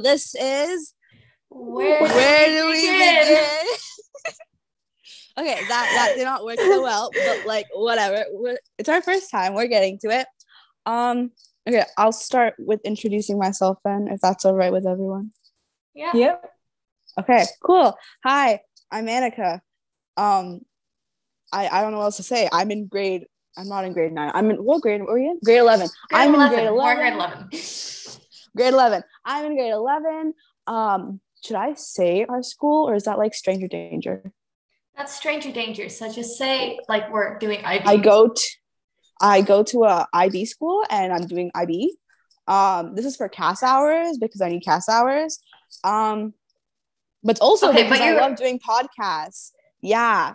This is Where, where do do we begin? begin? okay, that that did not work so well, but like whatever. We're, it's our first time. We're getting to it. Um. Okay, I'll start with introducing myself then, if that's all right with everyone. Yeah. Yep. Okay, cool. Hi, I'm Annika. Um, I I don't know what else to say. I'm in grade. I'm not in grade nine. I'm in what grade were you in? Grade eleven. Grade I'm 11. in grade We're grade 11. Grade 11 i'm in grade 11 um should i say our school or is that like stranger danger? That's stranger danger. So just say like we're doing IB. i go to i go to a ib school and i'm doing ib um this is for CAS hours because i need CAS hours. Um but also Okay, because but i love doing podcasts. Yeah.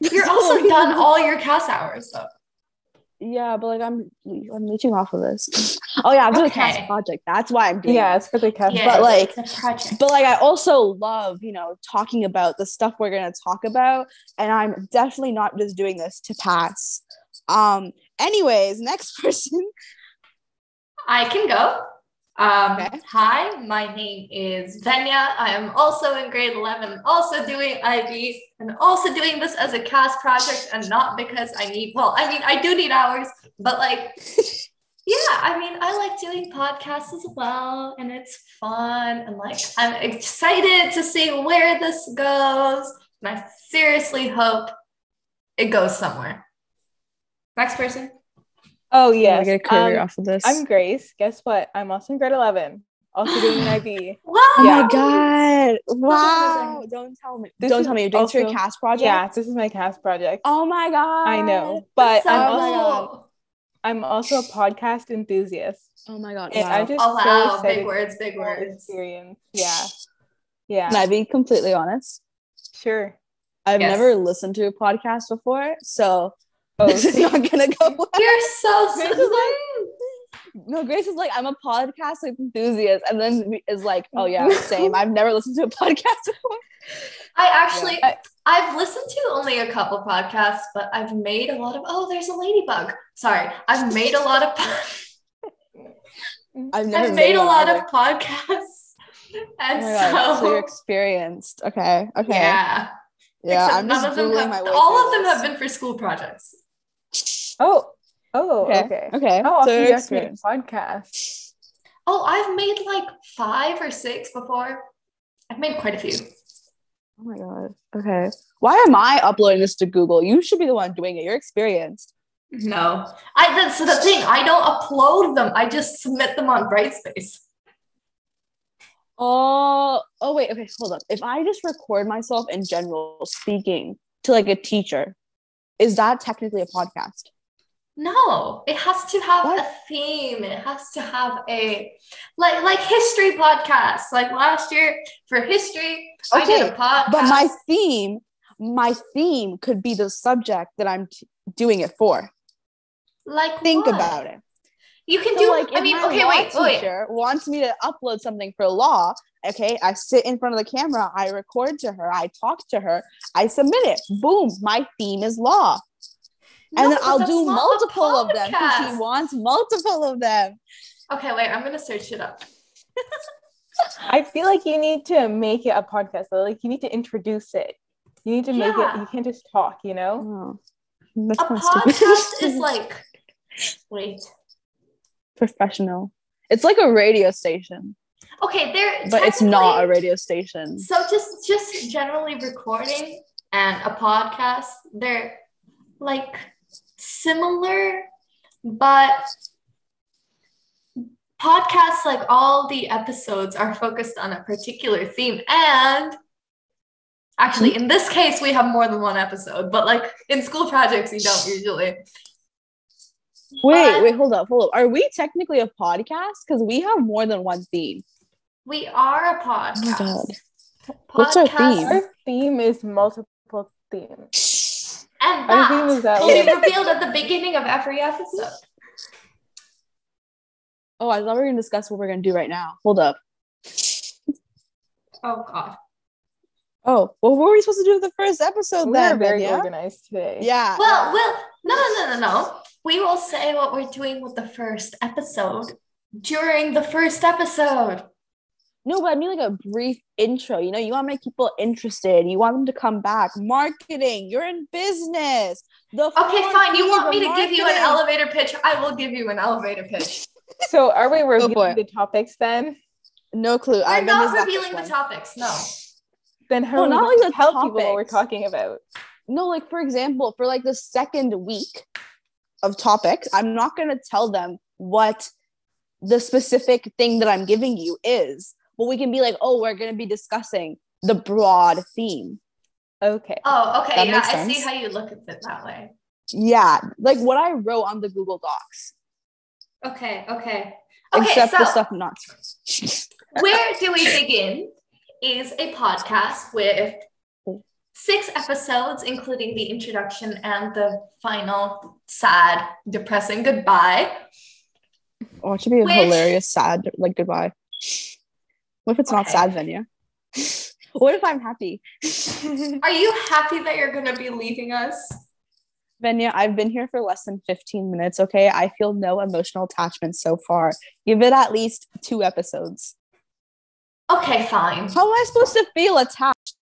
You're also done all your cast hours though. Yeah but like i'm i'm leeching off of this oh yeah i'm doing a CAS project that's why i'm doing Yeah, it. it's for the CAS. Yeah, but, like- it's a project. but like I also love, you know, talking about the stuff we're gonna talk about, and I'm definitely not just doing this to pass. Um. Anyways, next person. I can go. Um, Okay. Hi, my name is Venya. I am also in grade 11, also doing IB, and also doing this as a CAS project, and not because I need, well, I mean, I do need hours, but like, yeah, I mean, I like doing podcasts as well, and it's fun, and like, I'm excited to see where this goes, and I seriously hope it goes somewhere. Next person. Oh Yeah, yes. get a career Um, off of this. I'm Grace. Guess what? I'm also in grade 11. Also doing an IB. Wow. oh my god! Wow! Don't tell me. This Don't tell me you're doing this for your also- CAS project. Yeah, this is my CAS project. Oh my god! I know, but so I'm also cool. I'm also a podcast enthusiast, Oh my god! and Wow. I'm just Oh wow, excited big words, big words. experience. Yeah, yeah, Can I be completely honest? sure. I've Yes. never listened to a podcast before, so Oh, this is not gonna go well. You're so Grace is sweet. No, Grace is like, I'm a podcast enthusiast, and then is like, oh yeah, same. I've never listened to a podcast before. I actually, Yeah. I've listened to only a couple podcasts, but I've made a lot of. Oh, there's a ladybug. Sorry, I've made a lot of. I've never I've made a lot either. of podcasts, Oh and my God, so, so you're experienced. Okay, okay, yeah. yeah. Except I'm just none of them have, my way. all of them have been for school projects. Oh, oh, Okay, okay. okay. How so often do you're you have to make a podcast? Oh, I've made like five or six before. I've made quite a few. Oh my god. Okay. Why am I uploading this to Google? You should be the one doing it. You're experienced. No, I that's the thing. I don't upload them. I just submit them on Brightspace. Oh, oh wait. Okay, hold up. If I just record myself in general speaking to like a teacher, is that technically a podcast? No, it has to have What? a theme. It has to have a like like history podcasts. Like last year for history, I did a Okay, podcast. But my theme, my theme could be the subject that I'm t- doing it for. like Think what? about it. You can So, do. like, I mean, okay, wait, wait. teacher wants me to upload something for law. Okay, I sit in front of the camera, I record to her, I talk to her, I submit it. Boom, my theme is law, No, and then I'll do not a multiple of them because she wants multiple of them. Okay, wait. I'm gonna search it up. I feel like you need to make it a podcast. Though. Like you need to introduce it. You need to make it. You can't just talk. You know. Oh, that's A kinda podcast is like. Wait. professional. It's like a radio station, Okay, there. but it's not a radio station. So just just generally recording and a podcast, they're like similar, but podcasts like all the episodes are focused on a particular theme and actually in this case we have more than one episode but like in school projects you don't usually Wait, But- wait, hold up, hold up. Are we technically a podcast? Because we have more than one theme. we are a Oh my podcast What's our theme? Our theme is multiple themes. And Our theme is that that will be revealed at the beginning of every episode Oh, I thought we were gonna discuss what we're gonna do right now. Hold up. oh god Oh, well, what were we supposed to do with the first episode then? We're very Vanya? organized today. Yeah. Well, yeah. well, no, no, no, no, no. We will say what we're doing with the first episode during the first episode. No, but I mean like a brief intro. You know, you want to make people interested. You want them to come back. Marketing. You're in business. The Okay, fine. You want me to give you an elevator pitch? I will give you an elevator pitch. So are we for reviewing it. the topics then? No clue. We're I've been not revealing the one. topics. No. Then how No, are we not going like to the tell people what we're talking about? No, like for example, for like the second week of topics, I'm not going to tell them what the specific thing that I'm giving you is, but we can be like, oh, we're going to be discussing the broad theme. Okay. Oh, okay. That yeah, I see how you look at it that way. Yeah, like what I wrote on the Google Docs, Okay, okay. Okay, except so the stuff not. Where Do We Begin is a podcast with six episodes, including the introduction and the final sad, depressing goodbye. Oh, it should be a Which- hilarious, sad, like goodbye. What if it's not sad, Venya? what if I'm happy? Are you happy that you're going to be leaving us? Venya, I've been here for less than 15 minutes, okay? I feel no emotional attachment so far. Give it at least two episodes. Okay, fine. How am I supposed to feel attached?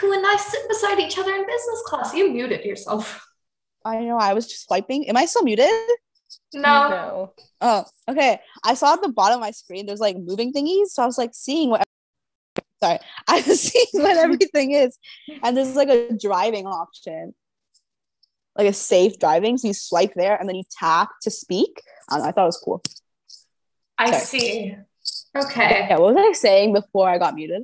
You and I sit beside each other in business class. You muted yourself. I know I was just swiping. Am I still muted? No. No. Oh, okay. I saw at the bottom of my screen there's like moving thingies, so I was like seeing what sorry, I was seeing what everything is. And there's like a driving option. Like a safe driving. So you swipe there and then you tap to speak. I, know, I thought it was cool. I Sorry. see. Okay. Yeah, what was I saying before I got muted?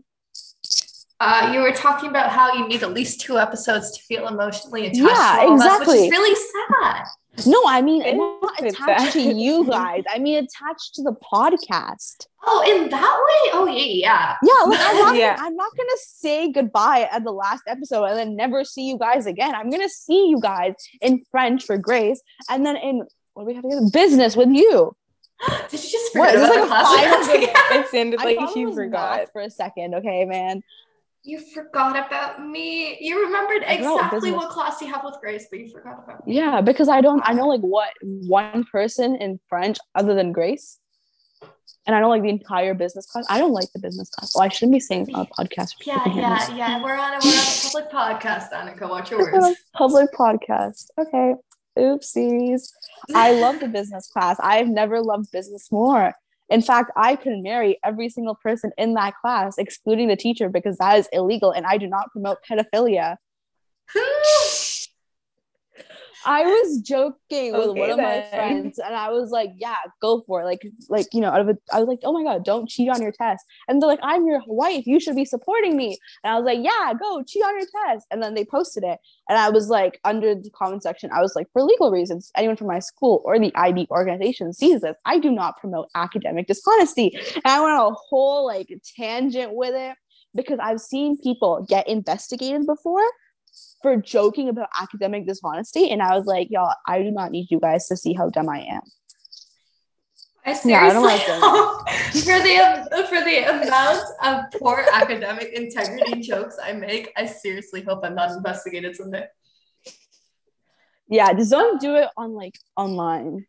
Uh, you were talking about how you need at least two episodes to feel emotionally attached Yeah, of us, which is really sad. No, I mean It not attached to you guys. I mean attached to the podcast. Oh, in that way? Oh, yeah, yeah. Yeah, like I'm not, Yeah. I'm not gonna say goodbye at the last episode and then never see you guys again. I'm gonna see you guys in French for Grace, and then in what do we have to get business with you. Did you just What, forget is this about like the a class final had together? It sounded like thought it you forgot. for a second. Okay, man. You forgot about me. You remembered I forgot what exactly what class you have with Grace, but you forgot about me. Yeah, because I don't. I know like what one person in French other than Grace, and I don't like the entire business class. I don't like the business class. Well, I shouldn't be saying a podcast. Yeah, yeah, yeah. We're on a we're on a public podcast, Annika. Watch your words. Public podcast. Okay. Oopsies. I love the business class. I've never loved business more. In fact, I could marry every single person in that class, excluding the teacher, because that is illegal and I do not promote pedophilia. I was joking with Okay, one of my friends, and I was like, "Yeah, go for it." Like, like you know, out of a, I was like, "Oh my god, don't cheat on your test." And they're like, "I'm your wife. You should be supporting me." And I was like, "Yeah, go cheat on your test." And then they posted it, and I was like, under the comment section, I was like, "For legal reasons, anyone from my school or the IB organization sees this. I do not promote academic dishonesty." And I went on a whole like tangent with it because I've seen people get investigated before for joking about academic dishonesty. And I was like, y'all, I do not need you guys to see how dumb I am. I Yeah, I don't like for the for the amount of poor academic integrity jokes I make, I seriously hope I'm not investigated someday. Yeah, just don't do it on like online.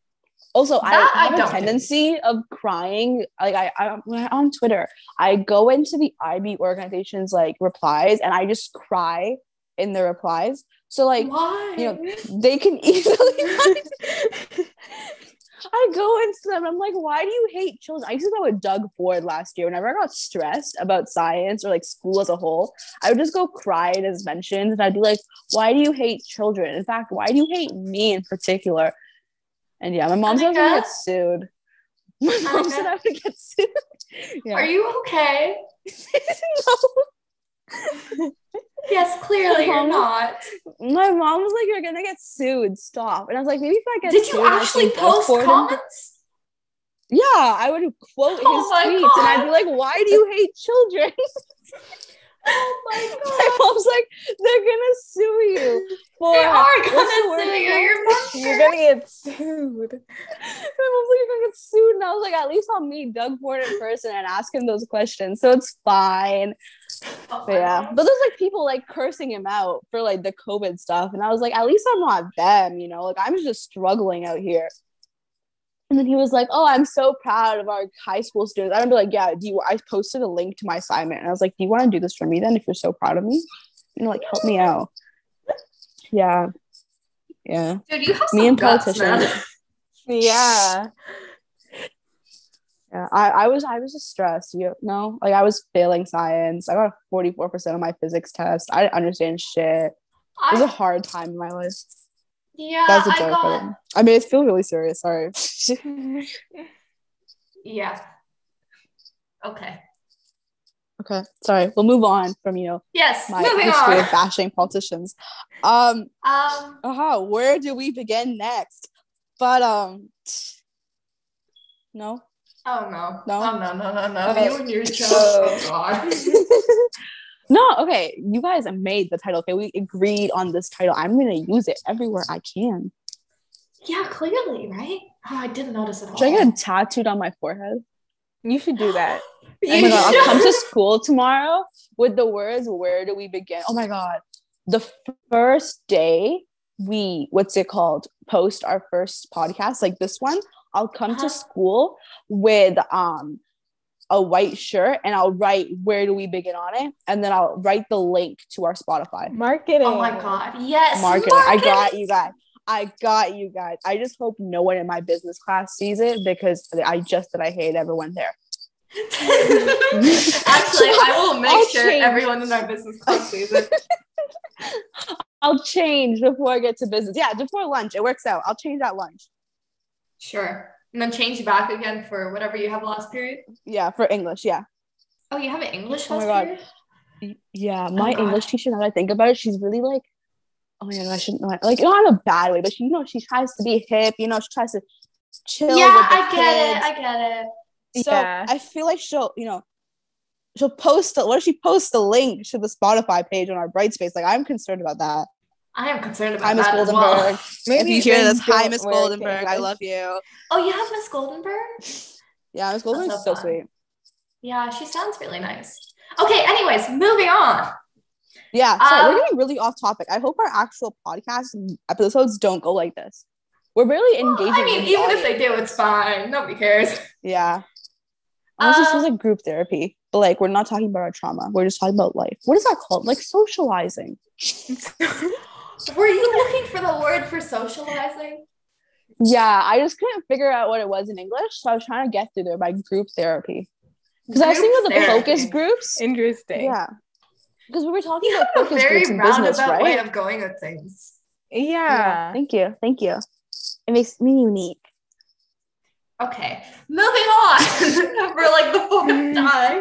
Also, I That I have don't a do. tendency of crying. Like I, I when I'm on Twitter, I go into the IB organization's like replies and I just cry in the replies. So like Why? you know, they can easily I go into them. I'm like, why do you hate children? I used to go with Doug Ford last year. Whenever I got stressed about science or like school as a whole, I would just go cry at his mentions and I'd be like, why do you hate children? In fact, why do you hate me in particular? And yeah, my mom said I was gonna get sued. My mom Annika? said I would get sued. Yeah. Are you okay? no. Yes, clearly you're not. My mom was like, "You're gonna get sued. Stop." And I was like, "Maybe if I get Did sued, you actually post afford him- comments? Yeah, I would quote Oh his tweets, and I'd be God. like, "Why do you hate children?" Oh my god! my mom's like, "They're gonna sue you for." They are gonna sue you. Your You're gonna get sued. My mom's like, "You're gonna get sued," and I was like, "At least I'll meet Doug Ford in person and ask him those questions, so it's fine." Oh But yeah, God. but there's like people like cursing him out for like the COVID stuff, and I was like, "At least I'm not them," you know. Like I'm just struggling out here. And then he was like, "Oh, I'm so proud of our high school students." I'd be like, "Yeah, do you?" I posted a link to my assignment, and I was like, "Do you want to do this for me then? If you're so proud of me, you know, like help me out." Yeah, yeah. Dude, you have Me some and politicians. Yeah. Yeah, I, I was I was just stressed. You know, like I was failing science. I got forty four percent on my physics test. I didn't understand shit. It was a hard time in my life. Yeah, That was a I joke. got. but I made it feel really serious. Sorry. Yeah. Okay. okay, sorry. We'll move on from you know Yes. my moving history on. of bashing politicians. Um, Um. Uh-huh, where do we begin next? But um, no. Oh no. No? Oh no no no no. Okay. You and your joke. Oh god. No, okay. You guys made the title. Okay, we agreed on this title. I'm gonna use it everywhere I can. Yeah, clearly, right? Oh, I didn't notice at all. Should I get it tattooed on my forehead? You should do that. Oh my god, I'll come to school tomorrow with the words "Where do we begin?" Oh my god, the first day we what's it called post our first podcast like this one, I'll come Uh-huh. to school with um a white shirt and I'll write "Where do we begin?" on it, and then I'll write the link to our Spotify. Marketing. Oh my god. Yes. Marketing. I got you guys. I got you guys. I just hope no one in my business class sees it because I just that I hate everyone there. Actually, I will make I'll sure change. everyone in our business class sees it. I'll change before I get to business. Yeah, before lunch. It works out. I'll change at lunch. Sure. And then change back again for whatever you have last period. Yeah, for English. Yeah. Oh, you have an English Oh my last God. period? Yeah. Oh my God. English teacher, now that I think about it, she's really like, oh my God, I shouldn't know. Like, not in a bad way, but she, you know, she tries to be hip, you know, she tries to chill. Yeah, with the I get it. I get it. So Yeah. I feel like she'll, you know, she'll post, a, what if she posts a link to the Spotify page on our Brightspace? Like, I'm concerned about that. I am concerned about Hi, Miss that as Goldenberg. well. if you hear then this, hi, Miss Goldenberg. I love you. Oh, you have Miss Goldenberg? Yeah, Miss Goldenberg's so so sweet. Yeah, she sounds really nice. Okay, anyways, moving on. Yeah, sorry, Um, we're getting really off topic. I hope our actual podcast episodes don't go like this. We're really Well, engaging. I mean, with the even if they do, it's fine. Nobody cares. yeah. Honestly, this Um, feels like group therapy, but like we're not talking about our trauma. We're just talking about life. What is that called? Like socializing. Were you looking for the word for socializing? Yeah, I just couldn't figure out what it was in English, so I was trying to get through there by group therapy. Because I was Group thinking of the therapy. focus groups. Interesting. Yeah. Because we were talking You about have a focus very groups in business, roundabout way of going at things. Yeah. Thank you. Thank you. It makes me unique. Okay, moving on for like the fourth time.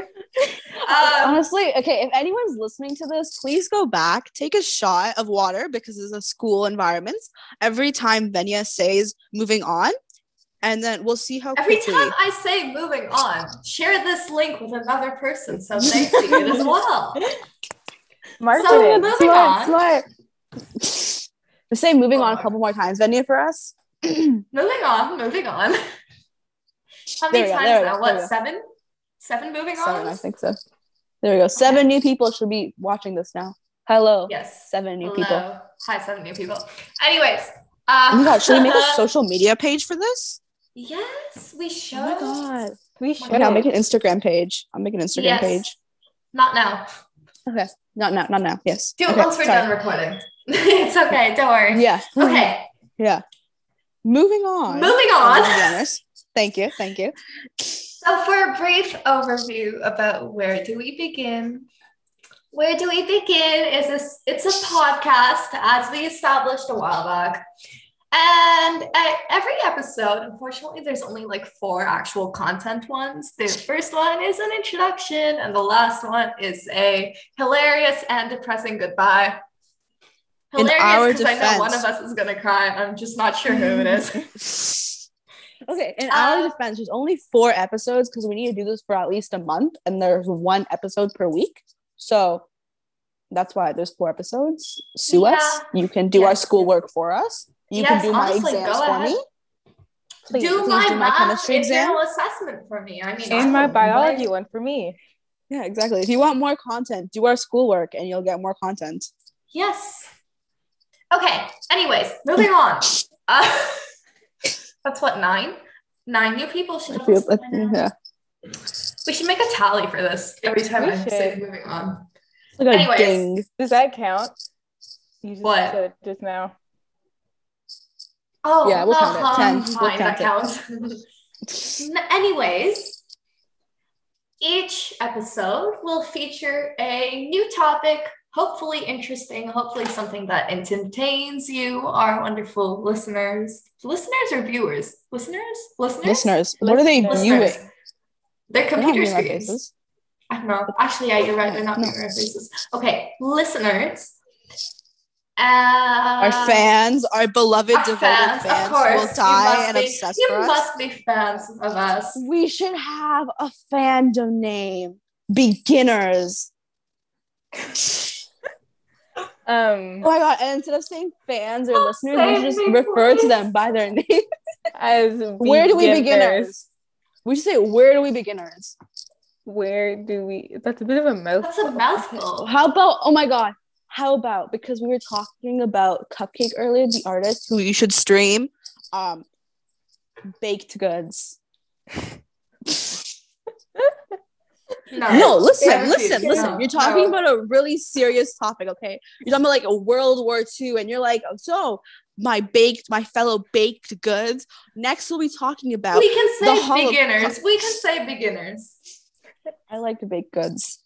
Um, Honestly, okay, if anyone's listening to this, please go back, take a shot of water because it's a school environment. Every time Venya says moving on, and then we'll see how every quickly. time I say moving on, share this link with another person so they see it as well. Marketing. So, moving on. smart. Just say moving on a Oh. couple more times, Venya, for us. Moving on, moving on. How many go, times now? go, there we What, seven? Seven moving Seven, on? I think so. There we go. Seven new people should be watching this now. Hello. Yes. Seven new Hello. people. Hi, seven new people. Anyways. Uh, Oh my god, should we make a social media page for this? Yes, we should. Oh my god. We should. Okay, I'll make an Instagram page. I'll make an Instagram Yes. page. Not now. Okay. Not now, not now. Yes. Do it okay, once we're sorry. done recording. it's okay. Don't worry. Yeah. Okay. Yeah. Moving on. Moving on. To. Thank you. Thank you. So, for a brief overview about where do we begin? Where do we begin is this it's a podcast as we established a while back. And every episode, unfortunately, there's only like four actual content ones. The first one is an introduction, and the last one is a hilarious and depressing goodbye. Hilarious because I know one of us is gonna cry. I'm just not sure who it is. okay. In our Uh, defense, there's only four episodes because we need to do this for at least a month, and there's one episode per week. So that's why there's four episodes. Sue us. You can do our schoolwork for us. You Yes, can do my honestly, exams for me. Please, do please my do my chemistry exam. assessment for me. I mean, I And my biology like- one for me. Yeah, exactly. If you want more content, do our schoolwork and you'll get more content. Yes. Okay. Anyways, moving on. Uh, that's what nine. Nine new people should feel- listened by now. yeah. We should make a tally for this every time We I say moving on. Like Anyways. ding. Does that count? You just What? said it just now. Oh, Yeah, we'll count it. uh-huh, 10. We'll Fine, that counts. Anyways, each episode will feature a new topic, hopefully interesting, hopefully something that entertains you, our wonderful listeners. Listeners or viewers? Listeners? Listeners? Listeners, what are they Listeners. viewing? They're computer screens. I don't know. Actually, yeah, you're right. They're not No. viewing faces. Okay, listeners. Uh, Our fans, our beloved, our devoted fans, fans, of course. will you die and be- obsess You us. must be fans of us. We should have a fandom name. Beginners. Um, Oh my god! And instead of saying fans or Oh, listeners, we should just save me, refer to them by their name. as Where do we beginners, beginners? We should say, "Where do we beginners?" Where do we? That's a bit of a mouthful. That's a mouthful. How about? Oh my god! How about because we were talking about Cupcakke earlier, the artist who you should stream, um, baked goods. No, No, listen, Yeah, listen, no, listen. You're talking no. about a really serious topic, okay? You're talking about like a World War II, and you're like, oh, so my baked, my fellow baked goods. Next, we'll be talking about. We can the say Holo- beginners. We can say beginners. I like to bake goods.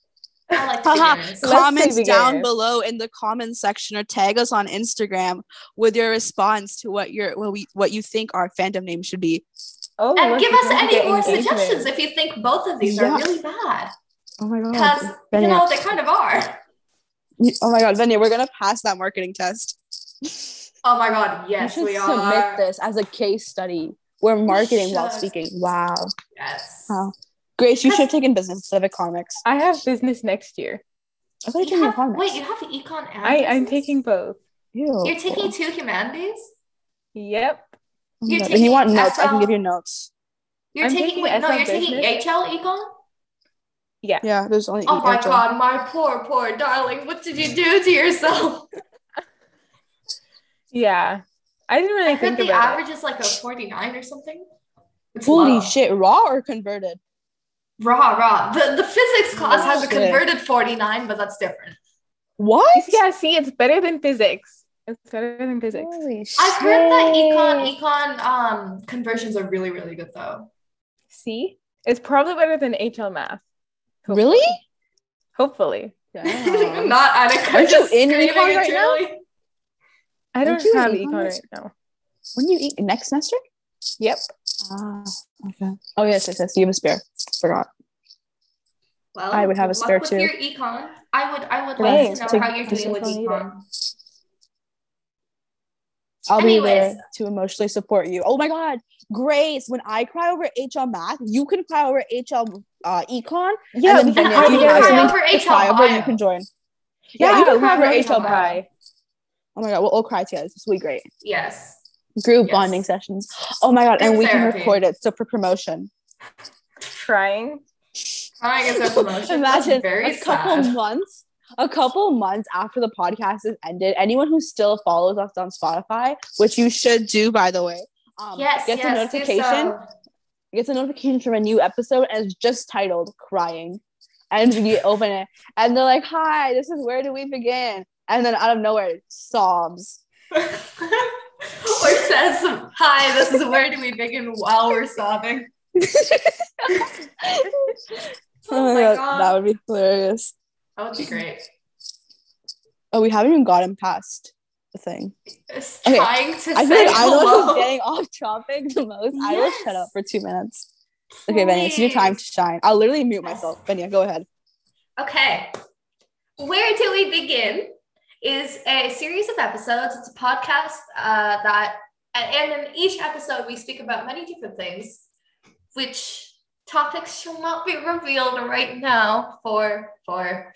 I like Haha, comments down below in the comments section or tag us on Instagram with your response to what your what we what you think our fandom name should be. Oh, And give us any more engagement. suggestions if you think both of these Yeah. are really bad. Oh my god. Because, you know, they kind of are. Oh my god, Venya, we're gonna pass that marketing test. Oh my god, you yes, should we are. submit are. this as a case study. We're marketing while speaking. Wow. Yes. Wow. Grace, you should have taken business instead of economics. I have business next year. I thought you You taking have, economics. wait, you have econ and I I'm taking both. Ew. You're taking two humanities? Yep. You're God. If you want taking notes, I can give you notes. You're I'm taking, taking wait, no, you're taking. HL econ? Yeah. Yeah, there's only Oh my HL. god, my poor, poor darling. What did you do to yourself? Yeah. I didn't really think. I heard think the about average is like a 49 or something. It's Holy low. shit, raw or converted? Raw, raw. The, the physics class has a converted 49, but that's different. What? Yeah, see, it's better than physics. It's better than physics. Holy I've heard that econ econ um conversions are really, really good though. See? It's probably better than HL math. Hopefully. Really? Hopefully. Damn. Not Annika. Aren't you in econ right now? I don't you have econ econ right now. when you eat next semester? Yep. Ah, okay. Oh yes, yes, yes. You have a spare. Forgot. Well, I would have a luck spare with too. your econ. I would I would Thanks. like to know Take- how you're doing with some econ. I'll be there to emotionally support you. Oh my god, Grace! When I cry over HL math, you can cry over HL uh, econ. Yeah, and then can I if can you have cry something over HL cry over, you can join. Yeah, you can cry over have HL HL bio. bio. Oh my god, we'll all cry together. This will be great. Yes. Group Yes. bonding sessions. Oh my god, and Group we can record it. So for promotion. Trying. Crying is a promotion. Imagine a couple sad. months, a couple months after the podcast is ended, anyone who still follows us on Spotify, which you should do by the way, um, Yes, gets yes, a notification. so. Gets a notification from a new episode and it's just titled "Crying," and you open it and they're like, "Hi, this is where do we begin?" And then out of nowhere, sobs. or says, "Hi, this is where do we begin?" While we're sobbing. Oh my god, that would be hilarious. That would be great. Oh, we haven't even gotten past the thing. It's Okay, trying to I say feel like I'm the one getting off topic the most. I will shut up for two minutes. Okay, Benny, it's your time to shine. I'll literally mute Yes. myself. Benny, go ahead. Okay. Where do we begin? Is a series of episodes. It's a podcast uh, that, and and in each episode, we speak about many different things, which topics shall not be revealed right now for for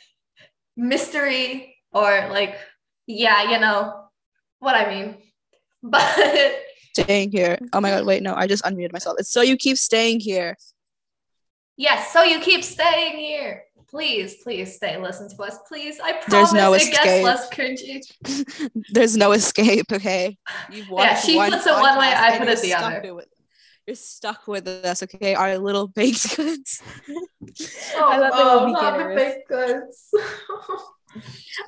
mystery or like, yeah, you know what I mean. But Staying here. Oh my god, wait, no, I just unmuted myself. It's so you keep staying here. yes, so you keep staying here. Please, please stay. Listen to us, please. I promise There's no it gets escape. less cringy. There's no escape, okay? You've Yeah, she puts it one way, I put it the other. it you're stuck with us, okay? Our little baked goods. Oh, I thought they were oh, the baked goods.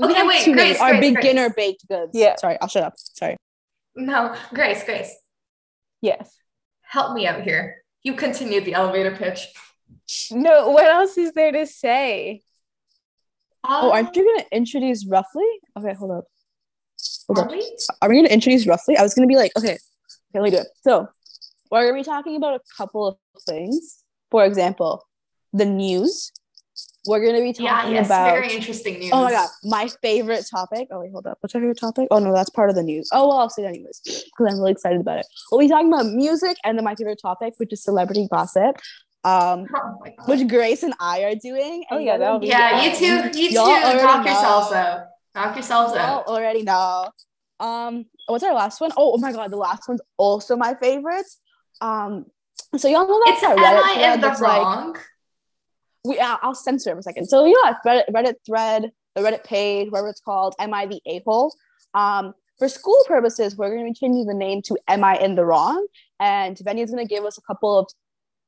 We okay, have wait, two Grace, our Grace, beginner Grace. baked goods. Yeah. Sorry, I'll shut up. Sorry. No, Grace, Grace, Yes. help me out here. You continued the elevator pitch. No, what else is there to say? Oh, Um, aren't you gonna introduce roughly? Okay, hold up. Hold are up. we? Are we gonna introduce roughly? I was gonna be like, okay, okay, let me do it. So we're gonna be talking about a couple of things. For example, the news. We're gonna be Yeah, talking yes, about very interesting news. Oh my god, my favorite topic. Oh wait, hold up. What's our favorite topic? Oh no, that's part of the news. Oh well, I'll say it anyways because I'm really excited about it. We'll be talking about music and then my favorite topic, which is celebrity gossip, um, Oh which Grace and I are doing. Oh, yeah, that'll be be Yeah, you two, you two, Y'all knock yourselves out. Knock yourselves Y'all out. already know. Um, what's our last one? Oh, oh my god, the last one's also my favorite. Um, so y'all know It's that am Reddit I thread in the that's like wrong? we I'll, I'll censor it for a second. So you know Reddit, Reddit thread, the Reddit page, whatever it's called, Am I the a hole? Um, for school purposes, we're going to be changing the name to Am I in the wrong? And Benny's going to give us a couple of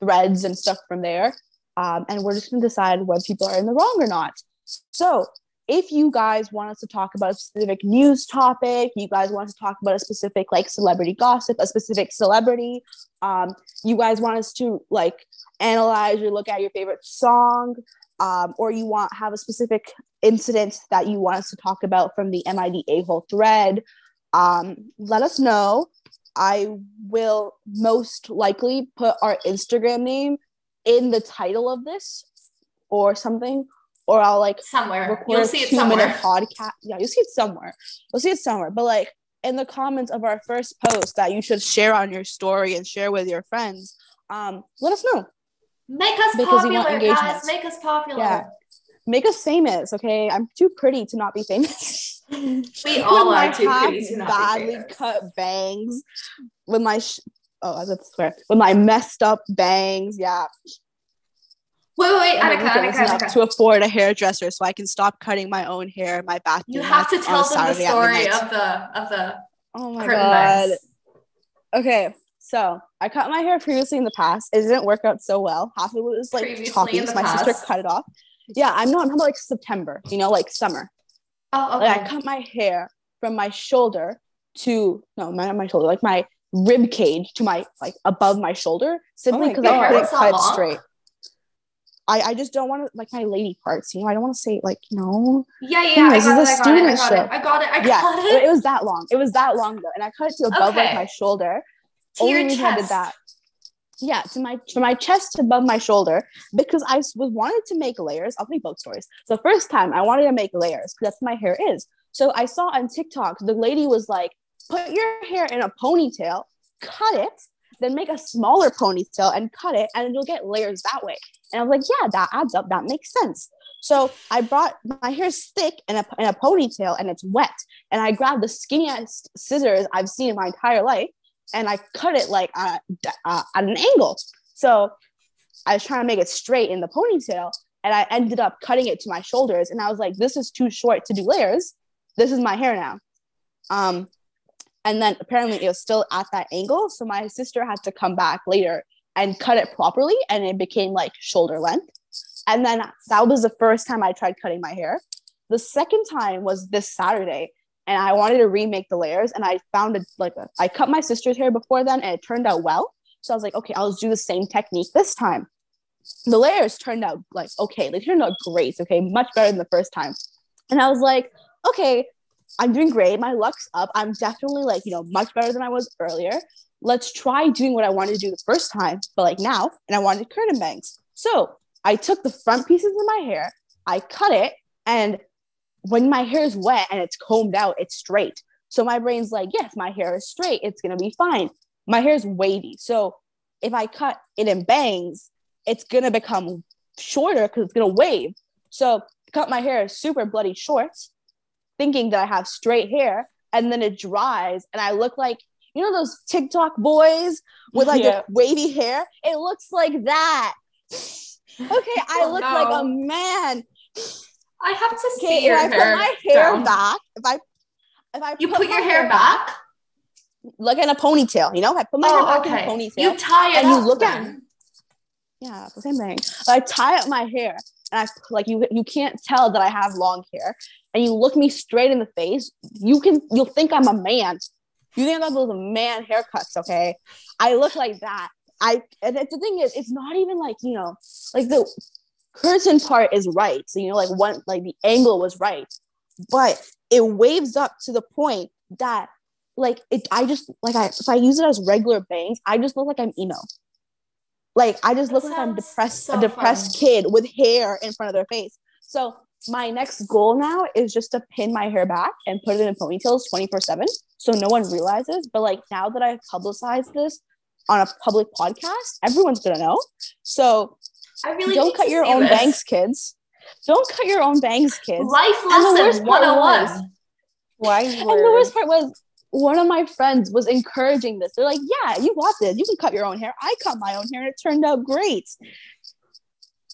threads and stuff from there, um, and we're just going to decide whether people are in the wrong or not. So if you guys want us to talk about a specific news topic, you guys want to talk about a specific like celebrity gossip, a specific celebrity, um, you guys want us to like analyze or look at your favorite song, um, or you want have a specific incident that you want us to talk about from the MID a hole thread, um, let us know. I will most likely put our Instagram name in the title of this or something, or I'll like Somewhere. You'll see it somewhere. podcast. Yeah, you'll see it somewhere. You'll see it somewhere. But like in the comments of our first post that you should share on your story and share with your friends, um, let us know. Make us Because popular, guys. Make us popular. Yeah. Make us famous, okay? I'm too pretty to not be famous. We all are too pretty to not be badly famous. cut bangs, with my sh- oh, that's swear with my messed up bangs. Yeah, Wait, wait, wait, Annika, Annika, Annika. to afford a hairdresser, so I can stop cutting my own hair in my bathroom. You have to tell them the story of the of the Oh my curtain god. Okay, so I cut my hair previously in the past. It didn't work out so well. Half of it was like Previously choppy. in the so my sister cut it off. Yeah, I'm not. I'm talking about like September. You know, like summer. Oh, Like I cut my hair from my shoulder to no, not my shoulder, like my rib cage to my like above my shoulder, simply oh because God. I couldn't cut long? straight. I, I just don't want to like my lady parts, you know. I don't want to say like you know. Yeah, yeah, This I got, is it, a I got I student show. it, I got it, I yeah, got it, it. it was that long. It was that long though, and I cut it to above like my shoulder. To Only your reason I did that. Yeah, to my from my chest above my shoulder because I was wanted to make layers. I'll tell you both stories. The first time I wanted to make layers because that's what my hair is. So I saw on TikTok the lady was like, "Put your hair in a ponytail, cut it, then make a smaller ponytail and cut it, and you'll get layers that way." And I was like, "Yeah, that adds up. That makes sense." So I brought my hair's thick in a a ponytail and it's wet, and I grabbed the skinniest scissors I've seen in my entire life and I cut it like uh, uh, at an angle. So I was trying to make it straight in the ponytail, and I ended up cutting it to my shoulders. And I was like, "This is too short to do layers. This is my hair now." Um, and then apparently it was still at that angle, so my sister had to come back later and cut it properly, and it became like shoulder length. And then that was the first time I tried cutting my hair. The second time was this Saturday, and I wanted to remake the layers, and I found it like a, I cut my sister's hair before then, and it turned out well. So I was like, okay, I'll do the same technique this time. The layers turned out like okay, they turned out great, okay, much better than the first time. And I was like, okay, I'm doing great. My luck's up. I'm definitely like you know much better than I was earlier. Let's try doing what I wanted to do the first time, but like now, and I wanted curtain bangs. So I took the front pieces of my hair, I cut it, and when my hair is wet and it's combed out, it's straight. So my brain's like, yes, my hair is straight. It's gonna be fine. My hair is wavy. So if I cut it in bangs, it's gonna become shorter because it's gonna wave. So cut my hair super bloody short, thinking that I have straight hair, and then it dries, and I look like you know those TikTok boys with like Yeah. the wavy hair. It looks like that. Okay, I Oh, look like a man. I have to Okay, see your if I put my hair down. back, if I if I You put, put your hair back? like in a ponytail, you know? I put my hair Oh, back okay. in a ponytail. You tie it and you up look at then. yeah, the same thing. But I tie up my hair and I like you you can't tell that I have long hair and you look me straight in the face, you can you'll think I'm a man. You think have those man haircuts, okay? I look like that. I and it's- the thing is, it's not even like you know, like the curtain part is right. So you know, like one like the angle was right, but it waves up to the point that like it. I just like I if I use it as regular bangs, I just look like I'm emo. Like I just That look like I'm depressed, so a depressed fun. kid with hair in front of their face. So my next goal now is just to pin my hair back and put it in ponytails 24 7 so no one realizes. But like now that I've publicized this on a public podcast, everyone's gonna know. So I really don't cut your own this. bangs, kids. Don't cut your own bangs, kids. Life And the lesson worst part 101. was- Wise And the worst part was one of my friends was encouraging this. They're like, "Yeah, you got this. You can cut your own hair. I cut my own hair, and it turned out great."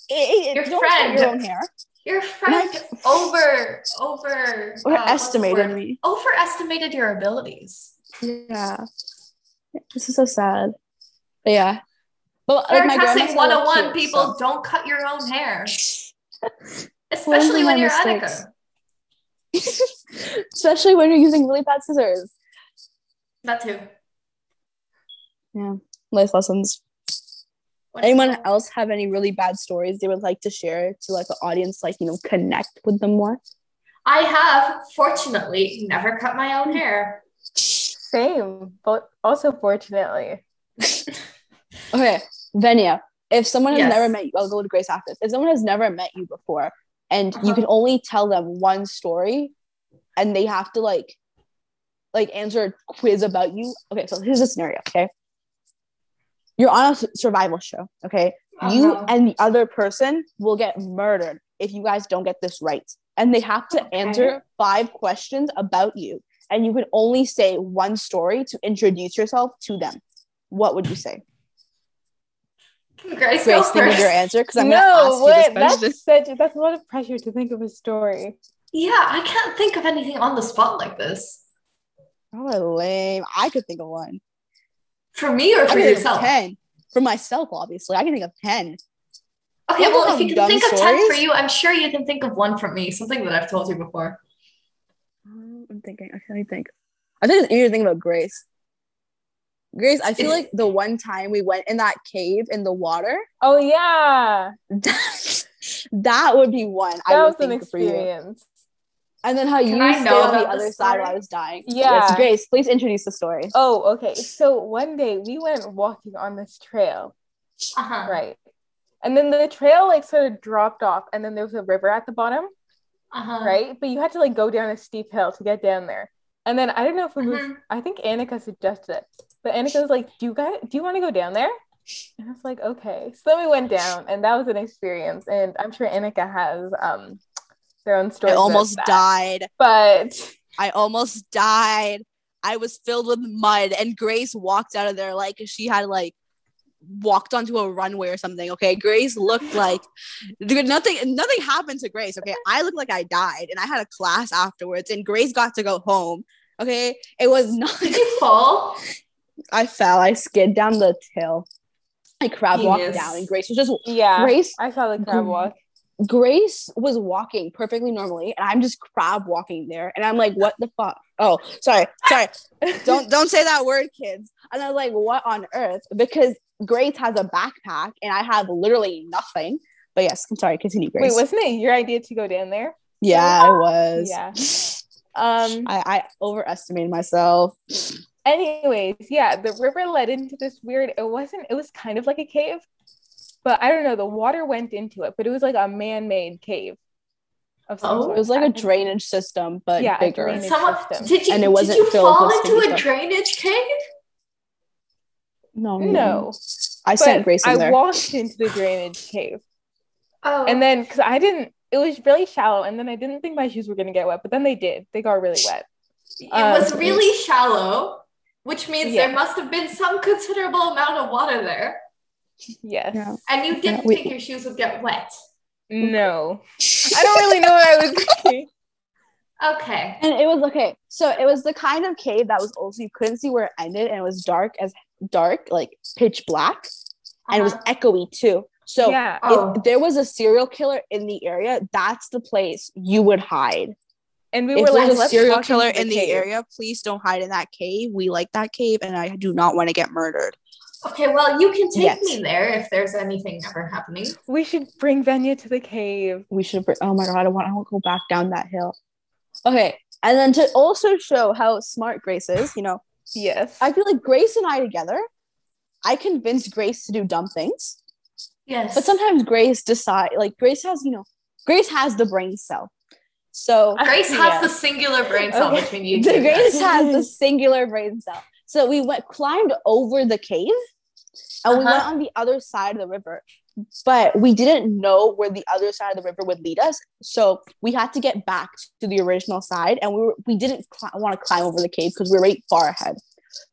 It- it- Your don't friend cut your own hair. Your friend over over uh, Overestimated word? me. overestimated your abilities. Yeah, this is so sad. But yeah, but like my grandma Haircutting said, I 101, cute, people don't cut your own hair. Especially when you're mistakes. Annika. especially when you're using really bad scissors. That too. Yeah, life lessons. What- Anyone else have any really bad stories they would like to share to like the audience, like you know, connect with them more? I have fortunately never cut my own hair. Same, but also fortunately. Okay, Venya if someone has Yes. never met you, I'll go to Grace after this. If someone has never met you before and you Uh-huh. can only tell them one story and they have to like like answer a quiz about you. Okay, so here's a scenario, okay? You're on a survival show, okay? Oh, you and the other person will get murdered if you guys don't get this right. And they have to Okay. answer five questions about you. And you can only say one story to introduce yourself to them. What would you say? Can Grace, Grace, go think of first. your answer because I'm gonna no, ask you this question. That's such that's a lot of pressure to think of a story. Yeah, I can't think of anything on the spot like this. Oh, lame. I could think of one. For me or I for can think of yourself? ten. For myself, obviously, I can think of ten. Okay, You well, if you can dumb think of 10 for stories? you, I'm sure you can think of one from me, something that I've told you before. Um, I'm thinking. I can't think. I think you're thinking about Grace. Grace, I feel It's- like the one time we went in that cave in the water, Oh yeah, that, that would be one. I that would was an think for you. experience. And then how Can you I stayed know on the other this side while? I was dying. Yeah. Yes, Grace, please introduce the story. Oh, okay. So one day we went walking on this trail, Uh-huh. right? And then the trail like sort of dropped off, and then there was a river at the bottom, Uh-huh. right? But you had to like go down a steep hill to get down there. And then I don't know if it was, Mhm. I think Annika suggested it, but Annika was like, "Do you guys, do you want to go down there?" And I was like, "Okay." So then we went down, and that was an experience. And I'm sure Annika has um their own story. I almost died. but I almost died. I was filled with mud, and Grace walked out of there like she had like walked onto a runway or something. Okay, Grace looked like nothing. Nothing happened to Grace. Okay, I looked like I died, and I had a class afterwards, and Grace got to go home. Okay, it was not. Did you fall? I fell. I skid down the hill. I crab walked down, and Grace was just yeah, Grace. I saw the crab mm-hmm. walk. Grace was walking perfectly normally, and I'm just crab walking there, and I'm like, "What the fuck?" Oh, sorry, sorry. don't don't say that word, kids. And I was like, "What on earth?" Because Grace has a backpack, and I have literally nothing. But yes, I'm sorry. Continue, Wait, Grace. wasn't it your idea to go down there? yeah, I was. Yeah. Um. I, I overestimated myself. anyways, yeah, the river led into this weird. It wasn't. It was kind of like a cave, but I don't know. The water went into it, but it was like a man-made cave. Of some Oh. sort. It was like a drainage system, but Yeah, a bigger. drainage- Someone system. did you And it did wasn't you fall into a stuff. drainage cave? No, No, I sent but Grace in I there. walked into the drainage cave, Oh, and then because I didn't, it was really shallow, and then I didn't think my shoes were gonna get wet, but then they did. They got really wet. it um, was really shallow, which means Yeah. there must have been some considerable amount of water there, Yes. Yeah. and you didn't we- think your shoes would get wet. No. I don't really know what I was thinking. Okay. And it was okay. So it was the kind of cave that was also you couldn't see where it ended, and it was dark as dark, like pitch black, and it was Uh-huh. echoey too. So yeah. Oh. if there was a serial killer in the area, that's the place you would hide. And we if were like, there's a serial killer in the cave. area, please don't hide in that cave. We like that cave, and I do not want to get murdered. Okay, well, you can take Yes. me there if there's anything ever happening. We should bring Venya to the cave. We should. br- Oh my god, I want. I want to go back down that hill. Okay, and then to also show how smart Grace is, you know, Yes. I feel like Grace and I together, I convinced Grace to do dumb things, Yes. but sometimes Grace decide like Grace has, you know, Grace has the brain cell. So Grace has Yeah. the singular brain cell Okay. between you two. Grace has the singular brain cell. So we went climbed over the cave and we went Uh-huh. on the other side of the river. But we didn't know where the other side of the river would lead us. So we had to get back to the original side and we were we didn't cli- want to climb over the cave because we were right far ahead.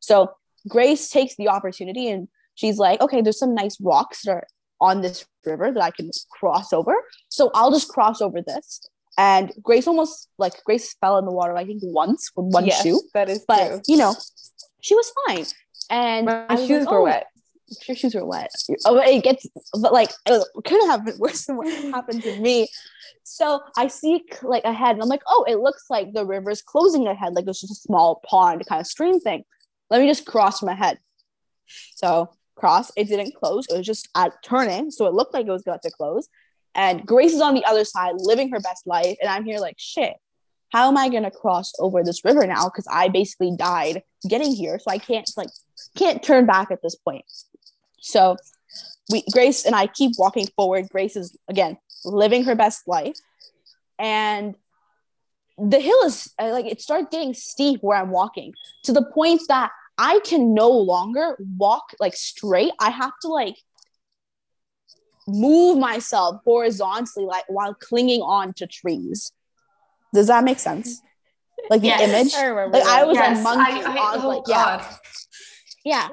So Grace takes the opportunity and she's like, okay, there's some nice rocks that are on this river that I can cross over. So I'll just cross over this. And Grace almost like Grace fell in the water, I think once with one yes, shoe, That is but true. you know, she was fine. And My shoes like, were "Oh, wet. Your shoes were wet. Oh, it gets, but like it could have been worse than what happened to me. So I see like ahead, and I'm like, oh, it looks like the river's closing ahead. Like it's just a small pond kind of stream thing. Let me just cross my head. So cross, it didn't close. It was just at turning, so it looked like it was about to close. And Grace is on the other side, living her best life, and I'm here like, shit. How am I gonna cross over this river now? Because I basically died getting here, so I can't like can't turn back at this point. So we Grace and I keep walking forward. Grace is again living her best life, and the hill is uh, like it starts getting steep where I'm walking to the point that I can no longer walk like straight. I have to like move myself horizontally like while clinging on to trees. Does that make sense? Like the Yes. image? I remember. Like, I was yes, a monkey I, I, on, oh like. God. Yeah.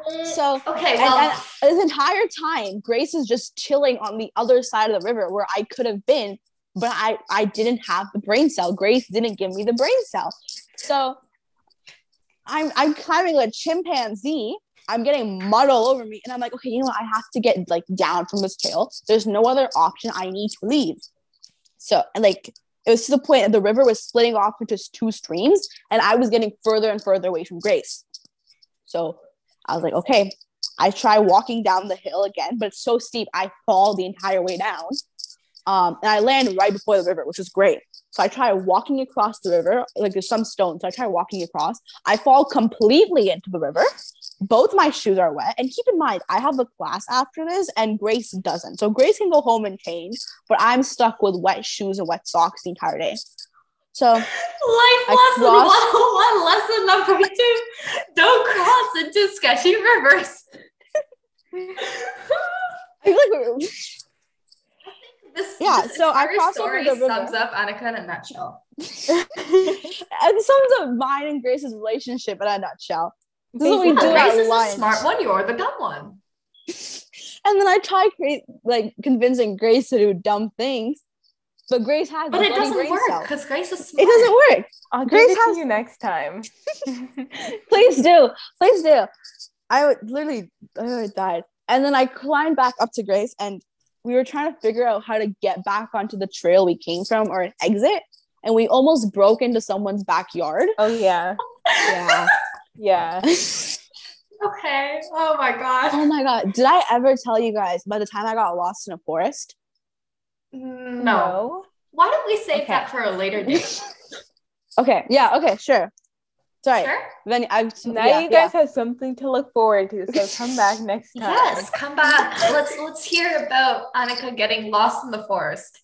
Mm, so Okay, well, and this entire time, Grace is just chilling on the other side of the river where I could have been, but I I didn't have the brain cell. Grace didn't give me the brain cell. So I'm I'm climbing a chimpanzee. I'm getting mud all over me, and I'm like, okay, you know what? I have to get like down from this tail. There's no other option. I need to leave. So and like it was to the point that the river was splitting off into two streams, and I was getting further and further away from Grace. So I was like, okay. I try walking down the hill again, but it's so steep, I fall the entire way down. Um, and I land right before the river, which is great. So I try walking across the river, like there's some stones. So I try walking across. I fall completely into the river. Both my shoes are wet. And keep in mind, I have a class after this, and Grace doesn't. So Grace can go home and change, but I'm stuck with wet shoes and wet socks the entire day. So life lesson crossed- one, lesson number two: don't cross into sketchy rivers. I feel like we're, This, Yeah, this so I crossed over story the river. sums up Annika in a nutshell. it sums up mine and Grace's relationship in a nutshell. This is what we do Grace at is the smart one. You're the dumb one. And then I try cra- like convincing Grace to do dumb things, but Grace has But it doesn't brain work because Grace is smart. It doesn't work. I'll Grace give it has- to you next time. Please do. Please do. I would literally I died. And then I climbed back up to Grace and we were trying to figure out how to get back onto the trail we came from or an exit. And we almost broke into someone's backyard. oh yeah, Yeah. yeah. Okay. Oh my god. oh my god. Did I ever tell you guys by the time I got lost in a forest? No. Why don't we save Okay. that for a later date? Okay. Yeah. Okay. Sure. Sorry. Sure. Then I've Now yeah, you guys have something to look forward to. So come back next time. Yes, come back. Let's let's hear about Annika getting lost in the forest.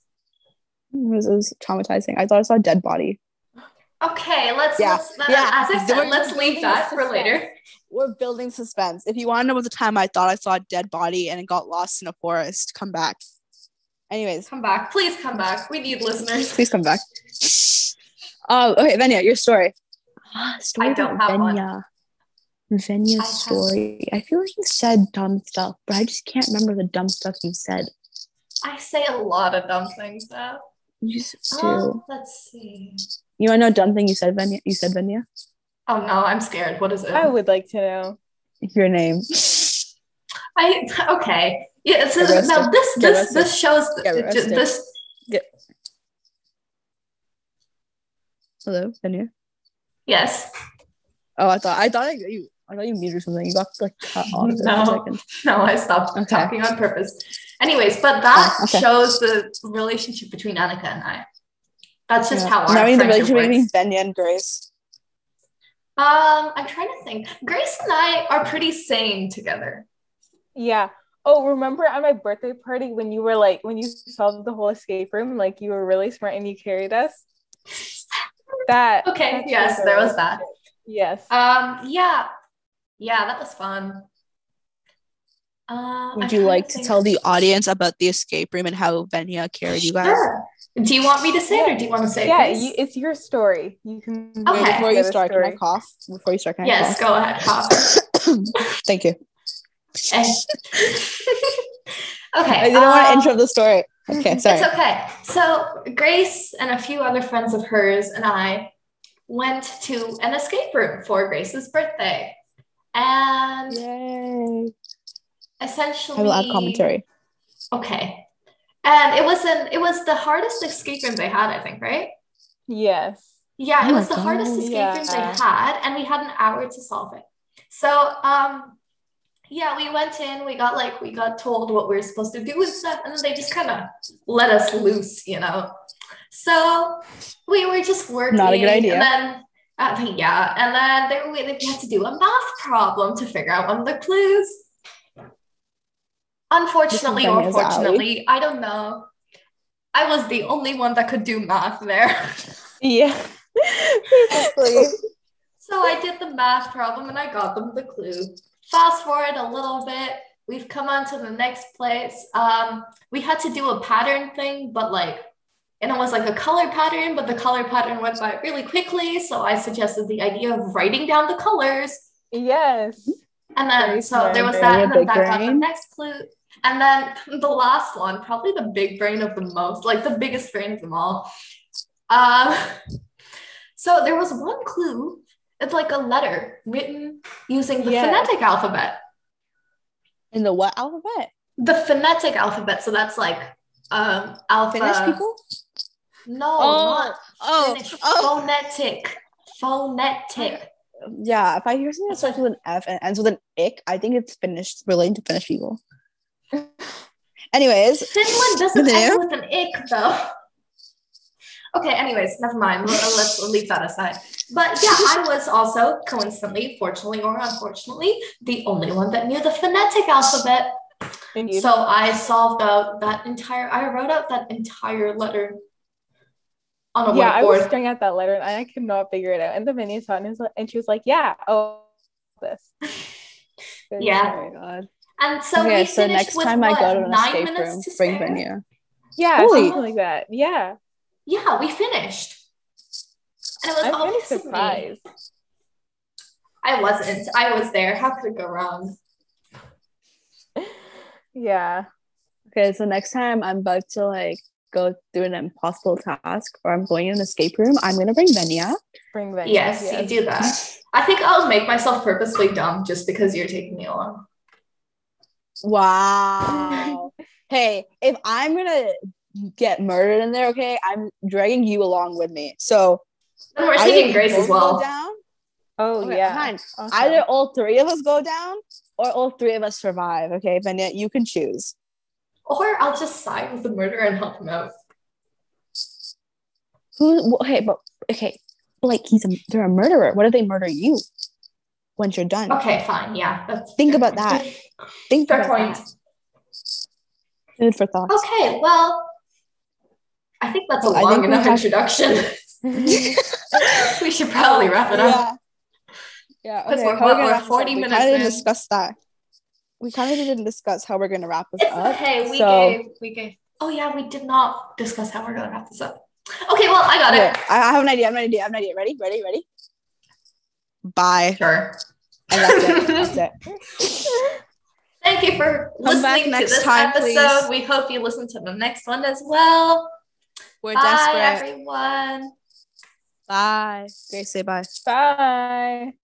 yeah. It was, traumatizing. I thought I saw a dead body. Okay, let's Yeah, let's uh, yeah. as I said, let's leave building that for later. We're building suspense. If you want to know about the time I thought I saw a dead body and it got lost in a forest, come back. Anyways, Come back. Please come back. We need listeners. please come back. Um, okay, Venya, your story. Ah, story I don't about have one. Venya's I have- story. I feel like you said dumb stuff, but I just can't remember the dumb stuff you said. I say a lot of dumb things though. You just do. Um, let's see. You want to know a dumb thing you said, Venya? You said Venya? Oh no, I'm scared. What is it? I would like to know. Your name. I okay. Yeah, so arrested. now this this this shows Get th- arrested. this Hello, Venya. yes. Oh, I thought I thought like, you I thought you muted or something. You got like cut off for a No. second. No, I stopped Okay. talking on purpose. Anyways, but that Oh, okay. shows the relationship between Annika and I. That's just Yeah. how our Now we need the relationship works. between Venya and Grace. Um, I'm trying to think. Grace and I are pretty sane together. Yeah. Oh, remember at my birthday party when you were like when you solved the whole escape room, like you were really smart and you carried us? That Okay, yes, there was that. Yes. Um, yeah, yeah, that was fun. Uh, I'm Would you like to think. tell the audience about the escape room and how Venya carried you guys? Sure. Do you want me to say it or do you want to say it? yeah, you, it's your story. You can Wait, Okay. before you the start, can I cough? Before you start, can I yes, cough? go ahead, Cobb. Thank you. Okay. I didn't want to um, interrupt the story. Okay, sorry. It's okay. So Grace and a few other friends of hers and I went to an escape room for Grace's birthday. And Yay. essentially I will add commentary. Okay. And it was an it was the hardest escape room they had, I think, right? Yes. Yeah, Oh it was the hardest God. escape room they had, and we had an hour to solve it. So um yeah, we went in, we got like we got told what we were supposed to do and stuff, and then they just kind of let us loose, you know. So we were just working. Not a good idea. And then uh, yeah, and then there we, we had to do a math problem to figure out one of the clues. Unfortunately or fortunately, I don't know. I was the only one that could do math there. Yeah. So I did the math problem and I got them the clue. Fast forward a little bit, we've come on to the next place. Um, we had to do a pattern thing, but like, and it was like a color pattern, but the color pattern went by really quickly. So I suggested the idea of writing down the colors. yes. And then, Very so there was that, and then that got the next clue. And then the last one, probably the big brain of the most, like the biggest brain of them all. Um, so there was one clue. It's like a letter written using the phonetic alphabet. In the what alphabet? The phonetic alphabet. So that's like um alpha. Finnish people? No, Oh, not Oh, Finnish. oh. Phonetic. Phonetic. Yeah, if I hear something that starts with an F and ends with an ick, I think it's Finnish, relating to Finnish people. Anyways, Finland doesn't end with an ick though. Okay, anyways, never mind. Let's leave that aside. But yeah, I was also coincidentally, fortunately or unfortunately, the only one that knew the phonetic alphabet. So I solved out that entire I wrote out that entire letter on a yeah, I was whiteboard. staring at that letter and I could not figure it out. And the menu saw it and, it was like- and she was like, "Yeah, oh, this." Yeah. oh my god. and so okay, we so next time I go to an escape room, to bring? Venya. Yeah, Holy. something like that. Yeah, Yeah, we finished. And it was I'm all kind of me. surprised. I wasn't. I was there. How could it go wrong? Yeah, Okay, so next time I'm about to like go through an impossible task or I'm going in an escape room, I'm gonna bring Venya. bring that. Yes, you do that. I think I'll make myself purposely dumb just because you're taking me along. Wow. hey, if I'm gonna get murdered in there, okay, I'm dragging you along with me. So And we're taking Grace as well. Go down. Oh Okay, yeah. fine. Awesome. Either all three of us go down or all three of us survive. Okay, Venya, you can choose. Or I'll just side with the murderer and help him out. Who? Okay, but okay, but, like he's a they're a murderer. What if they murder you once you're done? Okay, fine. Yeah. That's Think about point. that. Think Fair about point. that. Food for thought. Okay, well, I think that's a oh, I long enough introduction. we should probably wrap it up. Yeah. Yeah. 'Cause Okay. we're- we we're this 40 up? We minutes kind didn't discuss that. We kind of didn't discuss how we're gonna wrap this It's up. okay. We so- gave. We gave. Oh yeah, we did not discuss how we're gonna wrap this up. Okay, well, I got Okay, it. I have an idea. I have an idea. I have an idea. Ready? Ready? Ready? Bye. Sure. And that's it. That's it. Thank you for Come back listening to next this time, episode. please. We hope you listen to the next one as well. We're Bye, desperate. everyone. Bye. Grace, say bye. Bye.